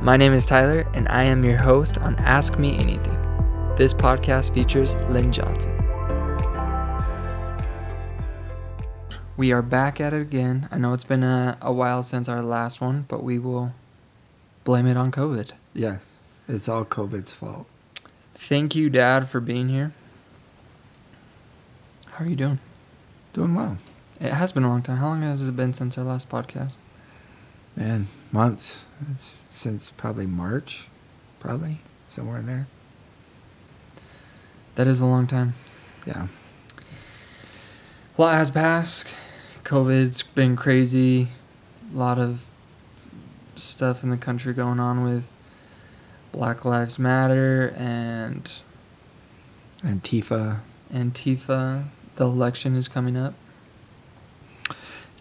My name is Tyler, and I am your host on Ask Me Anything. This podcast features Lynn Johnson. We are back at it again. I know it's been a, a while since our last one, but we will blame it on COVID. Yes, it's all COVID's fault. Thank you, Dad, for being here. How are you doing? Doing well. It has been a long time. How long has it been since our last podcast? Man, months. It's since probably March, probably somewhere in there. That is a long time. Yeah. A lot has passed. COVID's been crazy. A lot of stuff in the country going on with Black Lives Matter and Antifa. Antifa. The election is coming up.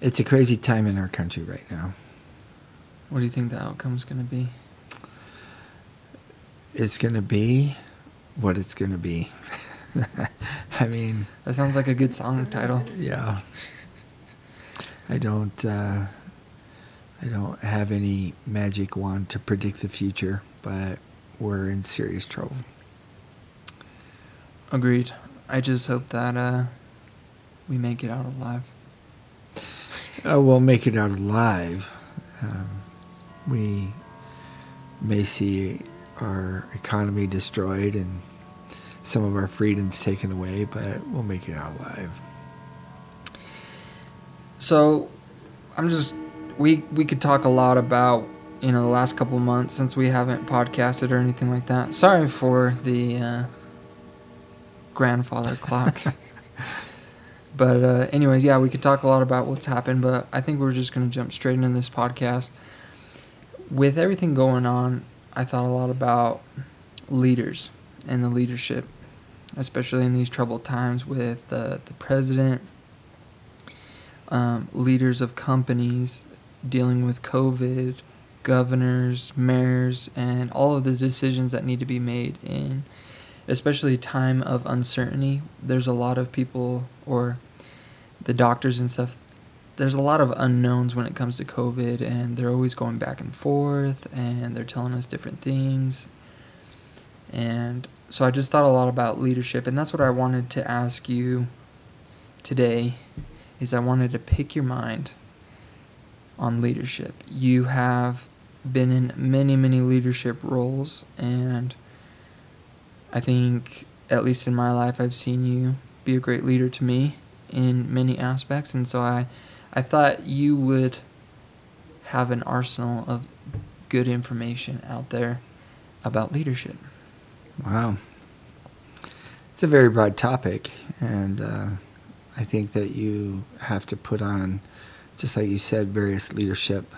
It's a crazy time in our country right now. What do you think the outcome's going to be? It's going to be what it's going to be. I mean, That sounds like a good song title. yeah. I don't uh, I don't have any magic wand to predict the future, but we're in serious trouble. Agreed. I just hope that uh, we make it out alive. Uh, we'll make it out alive. Um, we may see our economy destroyed and some of our freedoms taken away, but we'll make it out alive. So, I'm just we we could talk a lot about you know the last couple months since we haven't podcasted or anything like that. Sorry for the uh, grandfather clock. but uh, anyways, yeah, we could talk a lot about what's happened, but I think we're just gonna jump straight into this podcast. With everything going on, I thought a lot about leaders and the leadership, especially in these troubled times with uh, the president um, leaders of companies dealing with COVID, governors, mayors, and all of the decisions that need to be made in especially time of uncertainty. There's a lot of people or the doctors and stuff. There's a lot of unknowns when it comes to COVID, and they're always going back and forth, and they're telling us different things. And so I just thought a lot about leadership, and that's what I wanted to ask you today is I wanted to pick your mind on leadership. You have been in many, many leadership roles, and I think, at least in my life, I've seen you be a great leader to me in many aspects, and so I, I thought you would have an arsenal of good information out there about leadership. Wow. It's a very broad topic, and uh, I think that you have to put on, just like you said, various leadership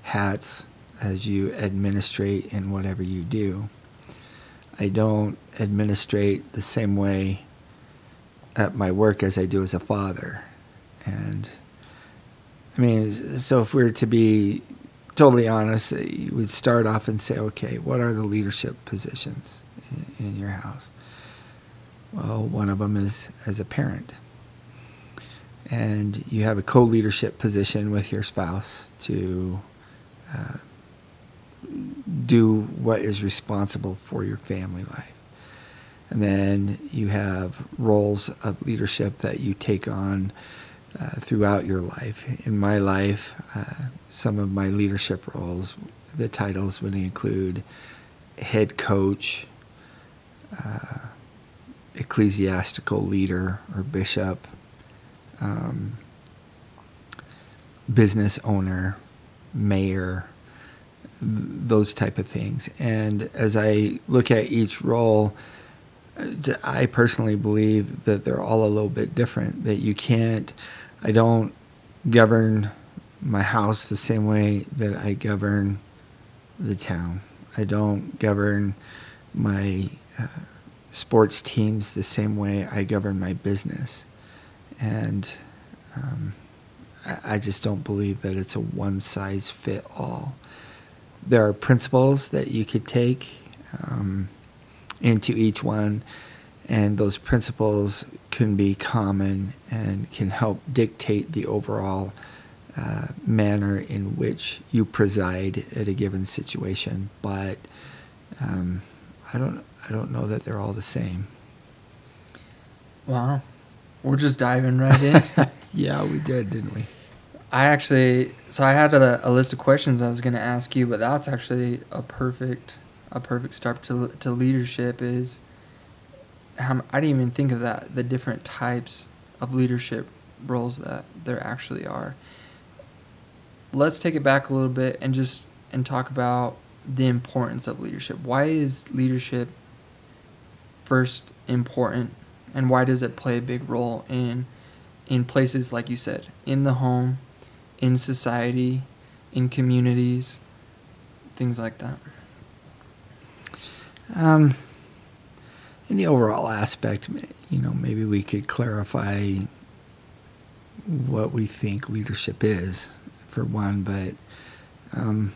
hats as you administrate in whatever you do. I don't administrate the same way at my work as I do as a father. And I mean, so if we were to be totally honest, you would start off and say, okay, what are the leadership positions in, in your house? Well, one of them is as a parent and you have a co-leadership position with your spouse to uh, do what is responsible for your family life. And then you have roles of leadership that you take on uh, throughout your life. In my life, uh, some of my leadership roles, the titles would include head coach, uh, ecclesiastical leader or bishop, um, business owner, mayor, those type of things. And as I look at each role, I personally believe that they're all a little bit different. That you can't, I don't govern my house the same way that I govern the town. I don't govern my uh, sports teams the same way I govern my business and um, I, I just don't believe that it's a one size fit all. There are principles that you could take um, into each one, and those principles can be common and can help dictate the overall uh, manner in which you preside at a given situation, but um, I don't I don't know that they're all the same. Wow. We're just diving right in. yeah, we did, didn't we? I actually, so I had a, a list of questions I was going to ask you, but that's actually a perfect, a perfect start to to leadership. Is how I didn't even think of that. The different types of leadership roles that there actually are. Let's take it back a little bit and just and talk about the importance of leadership. Why is leadership first important and why does it play a big role in in places like you said, in the home, in society, in communities, things like that? Um, in the overall aspect, you know, maybe we could clarify what we think leadership is, for one, but um,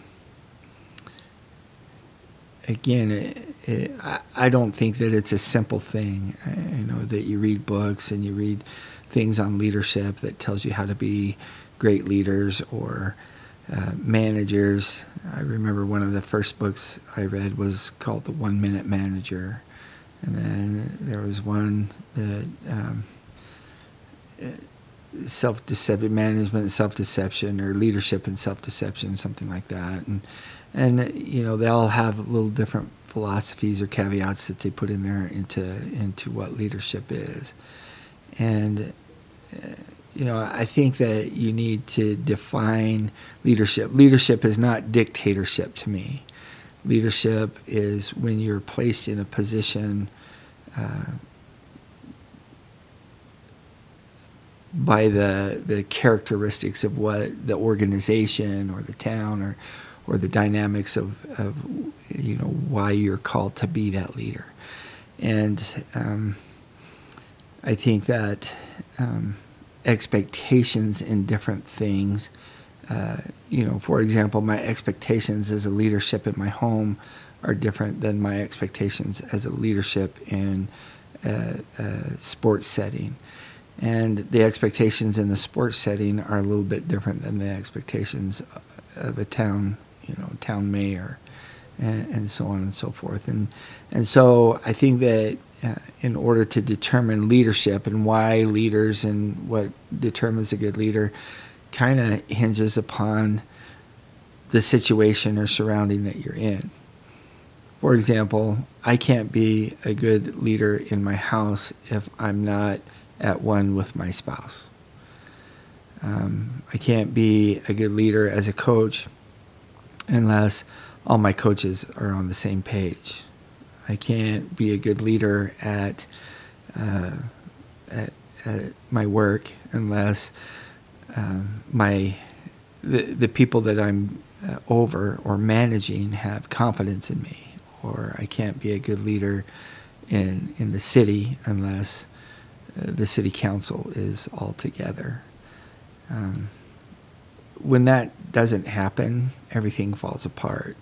again, it, it, I, I don't think that it's a simple thing. I, I know that you read books and you read things on leadership that tells you how to be great leaders or uh, managers. I remember one of the first books I read was called The One Minute Manager. And then there was one that um, self deception, management, self deception, or leadership and self deception, something like that. And and you know they all have little different philosophies or caveats that they put in there into into what leadership is. And uh, you know, I think that you need to define leadership. Leadership is not dictatorship to me. Leadership is when you're placed in a position uh, by the the characteristics of what the organization or the town or or the dynamics of, of you know why you're called to be that leader. And um, I think that um, expectations in different things. Uh, you know, for example, my expectations as a leadership in my home are different than my expectations as a leadership in a, a sports setting. And the expectations in the sports setting are a little bit different than the expectations of a town, you know, town mayor, and, and so on and so forth. And and so I think that uh, in order to determine leadership and why leaders and what determines a good leader kind of hinges upon the situation or surrounding that you're in. For example, I can't be a good leader in my house if I'm not at one with my spouse. Um, I can't be a good leader as a coach unless all my coaches are on the same page. I can't be a good leader at, uh, at, at, my work unless um, my the, the people that I'm uh, over or managing have confidence in me. Or I can't be a good leader in in the city unless uh, the city council is all together. Um, when that doesn't happen, everything falls apart.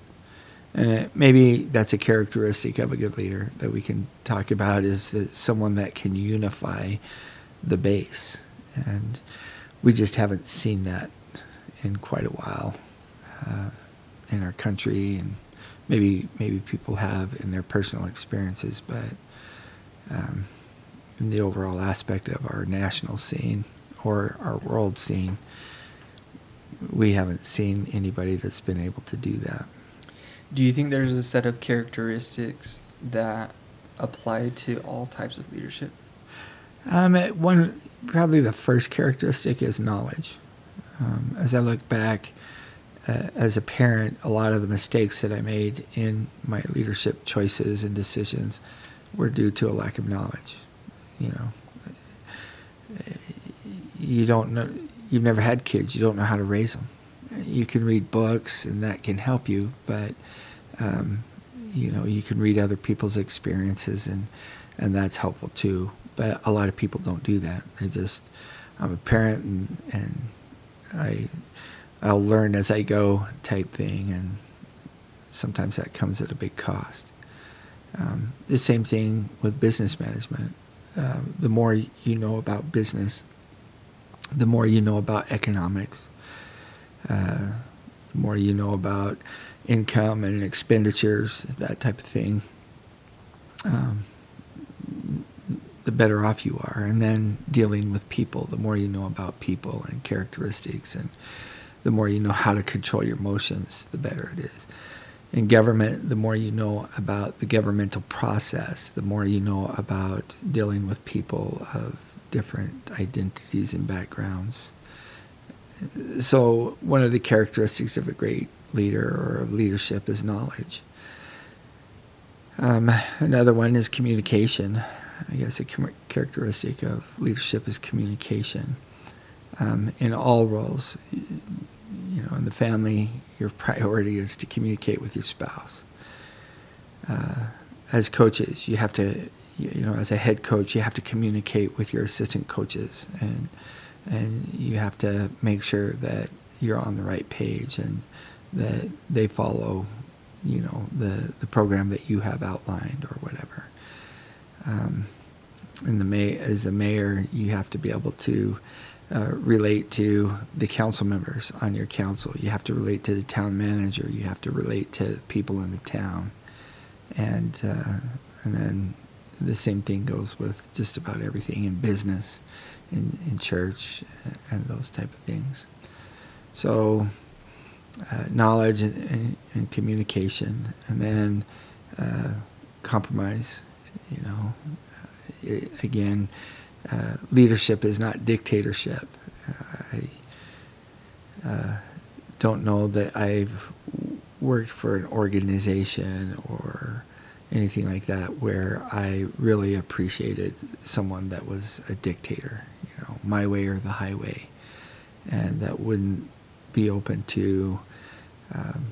And maybe that's a characteristic of a good leader that we can talk about is that someone that can unify the base. And we just haven't seen that in quite a while uh, in our country, and maybe maybe people have in their personal experiences, but um, in the overall aspect of our national scene or our world scene, we haven't seen anybody that's been able to do that. Do you think there's a set of characteristics that apply to all types of leadership? Um, one probably the first characteristic is knowledge. Um, as I look back uh, as a parent, a lot of the mistakes that I made in my leadership choices and decisions were due to a lack of knowledge. You know, you don't know. You've never had kids. You don't know how to raise them. You can read books, and that can help you, but um, you know you can read other people's experiences, and and that's helpful too. But a lot of people don't do that. They just I'm a parent, and and I I'll learn as I go type thing, and sometimes that comes at a big cost. Um, the same thing with business management. Um, the more you know about business, the more you know about economics, Uh, the more you know about income and expenditures, that type of thing, um, better off you are. And then dealing with people, the more you know about people and characteristics, and the more you know how to control your emotions, the better it is. In government, the more you know about the governmental process, the more you know about dealing with people of different identities and backgrounds. So, one of the characteristics of a great leader or of leadership is knowledge. Um, another one is communication. I guess a characteristic of leadership is communication. Um, in all roles, you know, in the family, your priority is to communicate with your spouse. Uh, as coaches, you have to, you know, as a head coach, you have to communicate with your assistant coaches, and and you have to make sure that you're on the right page and that they follow, you know, the the program that you have outlined or whatever. Um, and the may as a mayor, you have to be able to uh, relate to the council members on your council. You have to relate to the town manager. You have to relate to people in the town, and uh, and then the same thing goes with just about everything in business, in in church, and those type of things. So, uh, knowledge and, and, and, communication, and then uh, compromise. You know, it, again uh, leadership is not dictatorship. Uh, I uh, don't know that I've worked for an organization or anything like that where I really appreciated someone that was a dictator, you know, my way or the highway, and that wouldn't be open to um,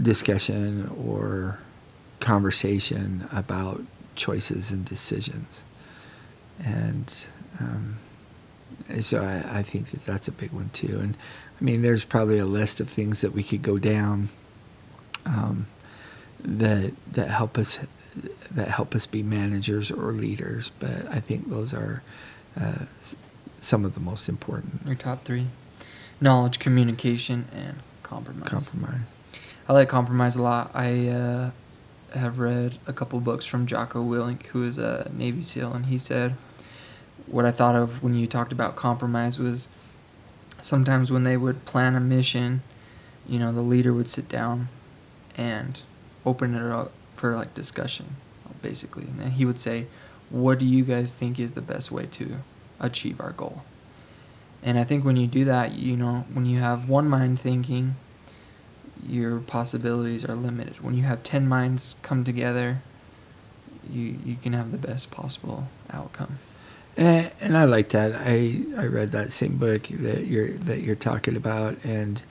discussion or conversation about choices and decisions and um, so I, I, think that that's a big one too. And I mean, there's probably a list of things that we could go down um, that that help us that help us be managers or leaders. But I think those are uh, some of the most important. Your top three: knowledge, communication, and compromise. Compromise. I like compromise a lot. I uh, have read a couple books from Jocko Willink, who is a Navy SEAL, and he said what I thought of when you talked about compromise was sometimes when they would plan a mission, you know, the leader would sit down and open it up for like discussion, basically. And he would say, What do you guys think is the best way to achieve our goal? And I think when you do that, you know, when you have one mind thinking, your possibilities are limited. When you have 10 minds come together, you, you can have the best possible outcome. And, and I like that. I, I read that same book that you're that you're talking about, and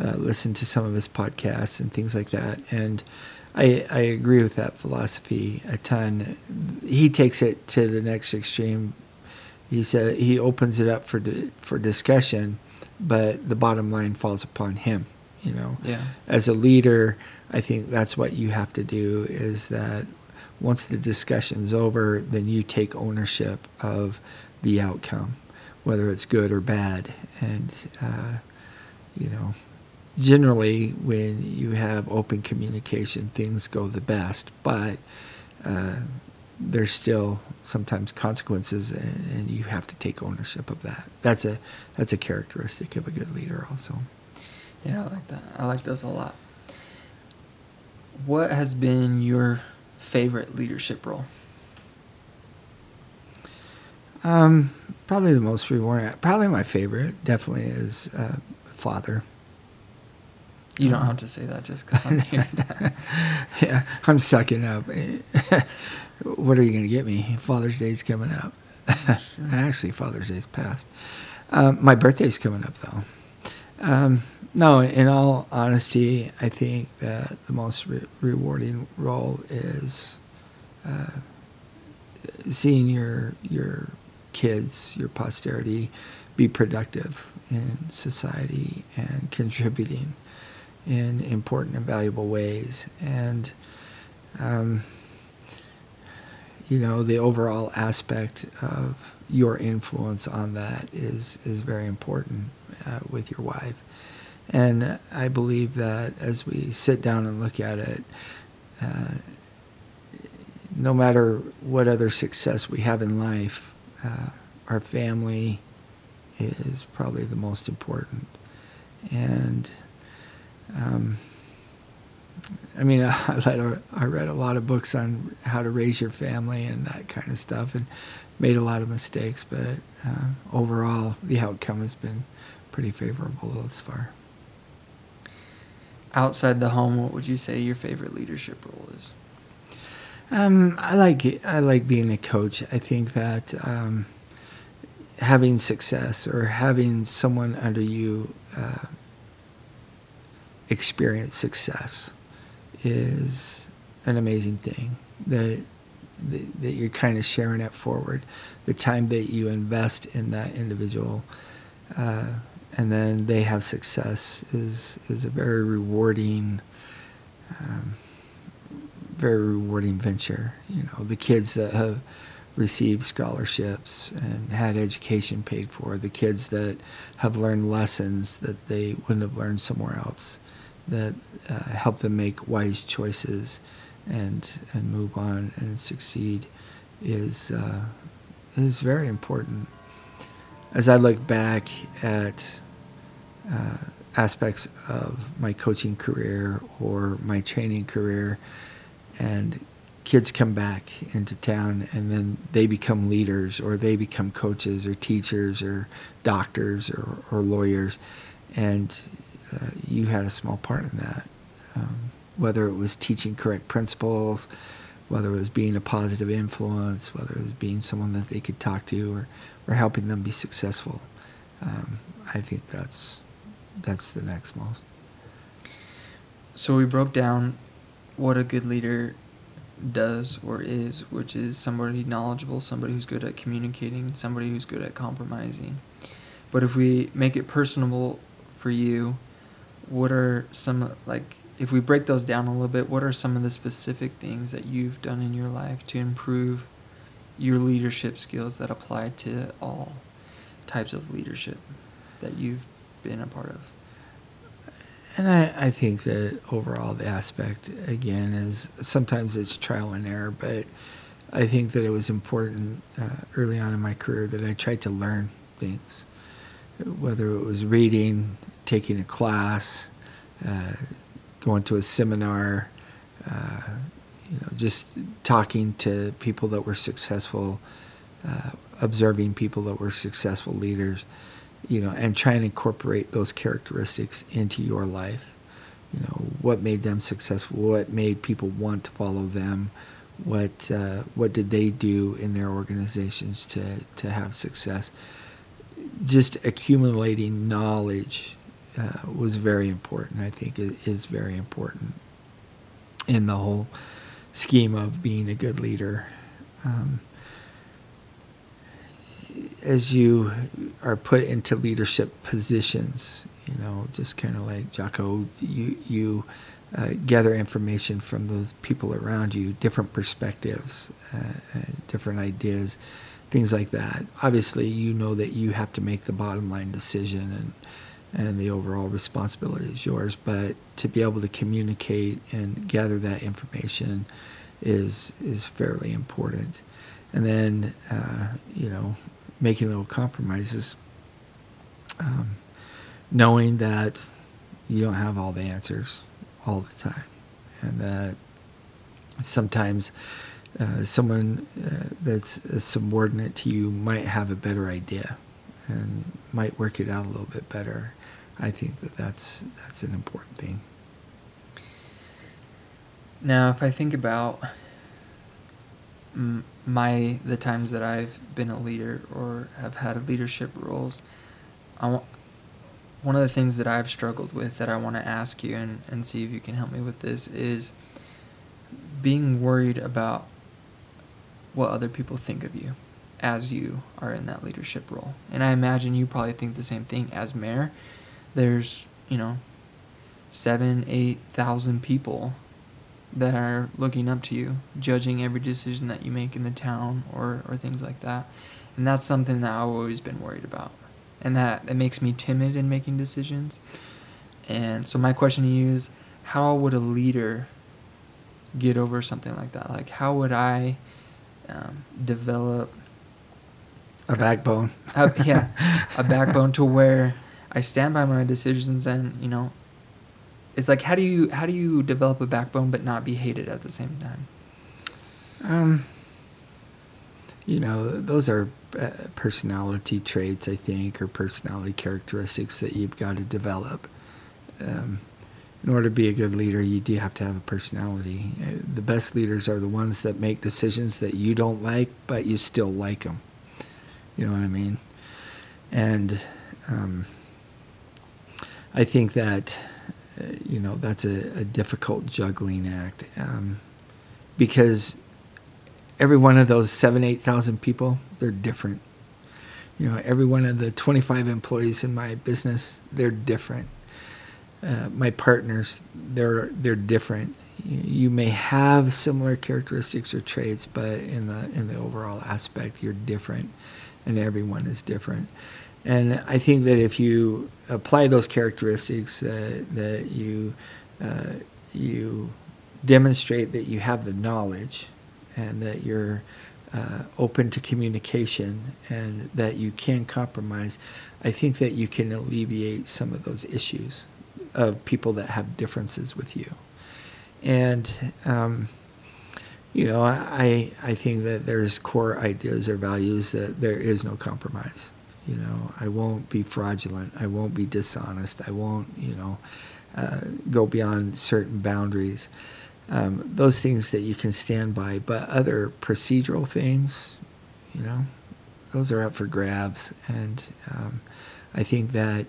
uh, listened to some of his podcasts and things like that. And I I agree with that philosophy a ton. He takes it to the next extreme. He said he opens it up for for discussion, but the bottom line falls upon him. You know, yeah. As a leader, I think that's what you have to do. Is that once the discussion's over, then you take ownership of the outcome, whether it's good or bad. And, uh, you know, generally when you have open communication, things go the best, but uh, there's still sometimes consequences and, and, you have to take ownership of that. That's a, that's a characteristic of a good leader also. Yeah, I like that. I like those a lot. What has been your favorite leadership role? Um, probably the most rewarding. Probably my favorite, definitely, is uh, father. You don't um, have to say that just because I'm here. yeah, I'm sucking up. what are you going to get me? Father's Day's coming up. Actually, Father's Day's passed. Um, my birthday's coming up, though. Um, no, in all honesty, I think that the most re- rewarding role is uh, seeing your your kids, your posterity, be productive in society and contributing in important and valuable ways. And um, you know, the overall aspect of your influence on that is is very important uh, with your wife. And I believe that as we sit down and look at it, uh, no matter what other success we have in life, uh, our family is probably the most important. And um, I mean, I read, a, I read a lot of books on how to raise your family and that kind of stuff, and made a lot of mistakes. But uh, overall, the outcome has been pretty favorable thus far. Outside the home, what would you say your favorite leadership role is? Um, I like it. I like being a coach. I think that um, having success or having someone under you uh, experience success is an amazing thing. That that, you're kind of sharing it forward. The time that you invest in that individual, uh, and then they have success is is a very rewarding. Um, very rewarding venture. You know, the kids that have received scholarships and had education paid for, the kids that have learned lessons that they wouldn't have learned somewhere else, that uh, help them make wise choices and and move on and succeed, is uh, is very important. As I look back at uh, aspects of my coaching career or my training career. And kids come back into town and then they become leaders or they become coaches or teachers or doctors or, or lawyers. And uh, you had a small part in that. Um, whether it was teaching correct principles whether it was being a positive influence whether it was being someone that they could talk to or, or helping them be successful. Um, i think that's that's the next most so we broke down what a good leader does or is, which is somebody knowledgeable, somebody who's good at communicating, somebody who's good at compromising. But if we make it personable for you, what are some like if we break those down a little bit, what are some of the specific things that you've done in your life to improve your leadership skills that apply to all types of leadership that you've been a part of? And I, I think that overall the aspect again is sometimes it's trial and error, but I think that it was important uh, early on in my career that I tried to learn things, whether it was reading, taking a class, uh, going to a seminar, uh, you know, just talking to people that were successful, uh, observing people that were successful leaders you know, and try and incorporate those characteristics into your life. You know, what made them successful? What made people want to follow them? What uh, what did they do in their organizations to to have success? Just accumulating knowledge uh, was very important. I think it is very important in the whole scheme of being a good leader. Um, as you are put into leadership positions, you know, just kind of like Jocko, you you uh, gather information from the people around you, different perspectives, uh, different ideas, things like that. Obviously, you know that you have to make the bottom line decision, and and the overall responsibility is yours. But to be able to communicate and gather that information is is fairly important. And then, uh, you know, making little compromises, um, knowing that you don't have all the answers all the time, and that sometimes uh, someone uh, that's subordinate to you might have a better idea and might work it out a little bit better. I think that that's that's an important thing. Now, if I think about my the times that I've been a leader or have had leadership roles, I want, one of the things that I've struggled with that I want to ask you and, and see if you can help me with this is being worried about what other people think of you as you are in that leadership role. And I imagine you probably think the same thing as mayor. There's, you know, seven, eight thousand people that are looking up to you, judging every decision that you make in the town or, or things like that. And that's something that I've always been worried about. And that, it makes me timid in making decisions. And so my question to you is how would a leader get over something like that? Like how would I um, develop a backbone? a, yeah, a backbone to where I stand by my decisions and, you know, it's like how do you how do you develop a backbone but not be hated at the same time? Um, you know, those are uh, personality traits, I think, or personality characteristics that you've got to develop. Um, in order to be a good leader, you do have to have a personality. Uh, the best leaders are the ones that make decisions that you don't like, but you still like them. You know what I mean? And um, I think that you know that's a, a, difficult juggling act um, because every one of those seven eight thousand people they're different. You know every one of the 25 employees in my business they're different. Uh, my partners they're they're different. You, you may have similar characteristics or traits but in the in the overall aspect you're different and everyone is different and I think that if you apply those characteristics, that, that you, uh, you demonstrate that you have the knowledge and that you're uh, open to communication and that you can compromise, I think that you can alleviate some of those issues of people that have differences with you. And, um, you know, I, I think that there's core ideas or values that there is no compromise. You know, I won't be fraudulent. I won't be dishonest. I won't, you know, uh, go beyond certain boundaries. Um, those things that you can stand by, but other procedural things, you know, those are up for grabs. And um, I think that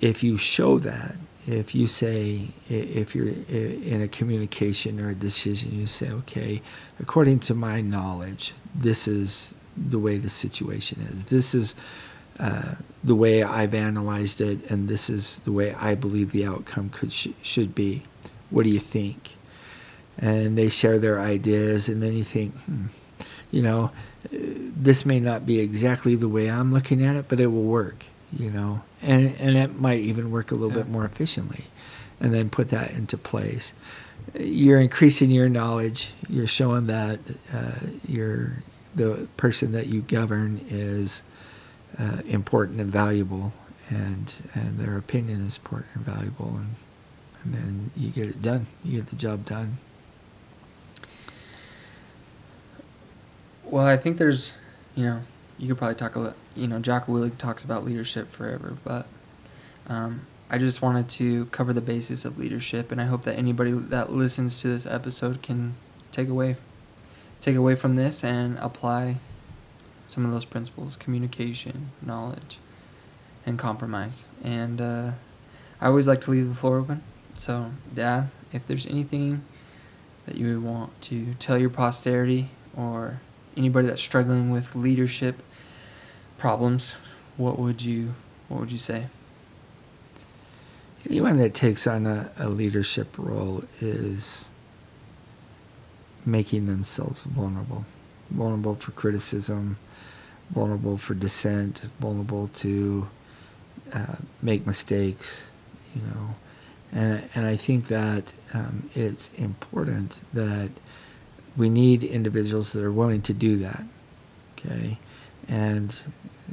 if you show that, if you say, if you're in a communication or a decision, you say, okay, according to my knowledge, this is the way the situation is. This is uh, the way I've analyzed it, and this is the way I believe the outcome could sh- should be. What do you think? And they share their ideas, and then you think, hmm, you know, this may not be exactly the way I'm looking at it, but it will work, you know, and and it might even work a little yeah. bit more efficiently, and then put that into place. You're increasing your knowledge. You're showing that uh, you're the person that you govern is uh, important and valuable, and and their opinion is important and valuable, and and then you get it done. You get the job done. Well, I think there's, you know, you could probably talk a lot. You know, Jocko Willink talks about leadership forever, but um, I just wanted to cover the basis of leadership, and I hope that anybody that listens to this episode can take away, take away from this and apply some of those principles communication, knowledge, and compromise. And uh, I always like to leave the floor open. So, Dad, if there's anything that you would want to tell your posterity or anybody that's struggling with leadership problems, what would you what would you say? Anyone that takes on a, a leadership role is making themselves vulnerable, vulnerable for criticism, vulnerable for dissent, vulnerable to uh, make mistakes, you know. And, and I think that um, it's important that we need individuals that are willing to do that, okay? And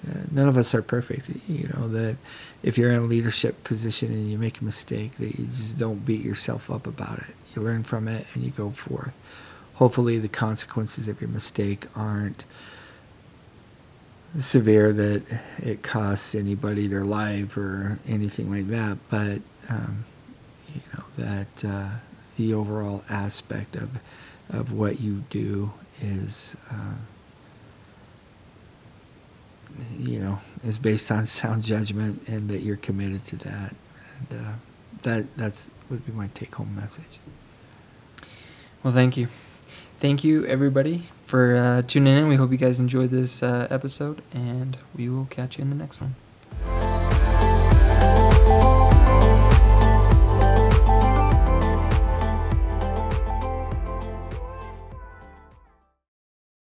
uh, none of us are perfect, you know, that if you're in a leadership position and you make a mistake, that you just don't beat yourself up about it. You learn from it and you go forth. Hopefully the consequences of your mistake aren't severe that it costs anybody their life or anything like that, but um, you know that uh, the overall aspect of of what you do is uh, you know is based on sound judgment and that you're committed to that and uh, that that's would be my take home message. Well, thank you thank you everybody for uh, tuning in. We hope you guys enjoyed this uh, episode, and we will catch you in the next one.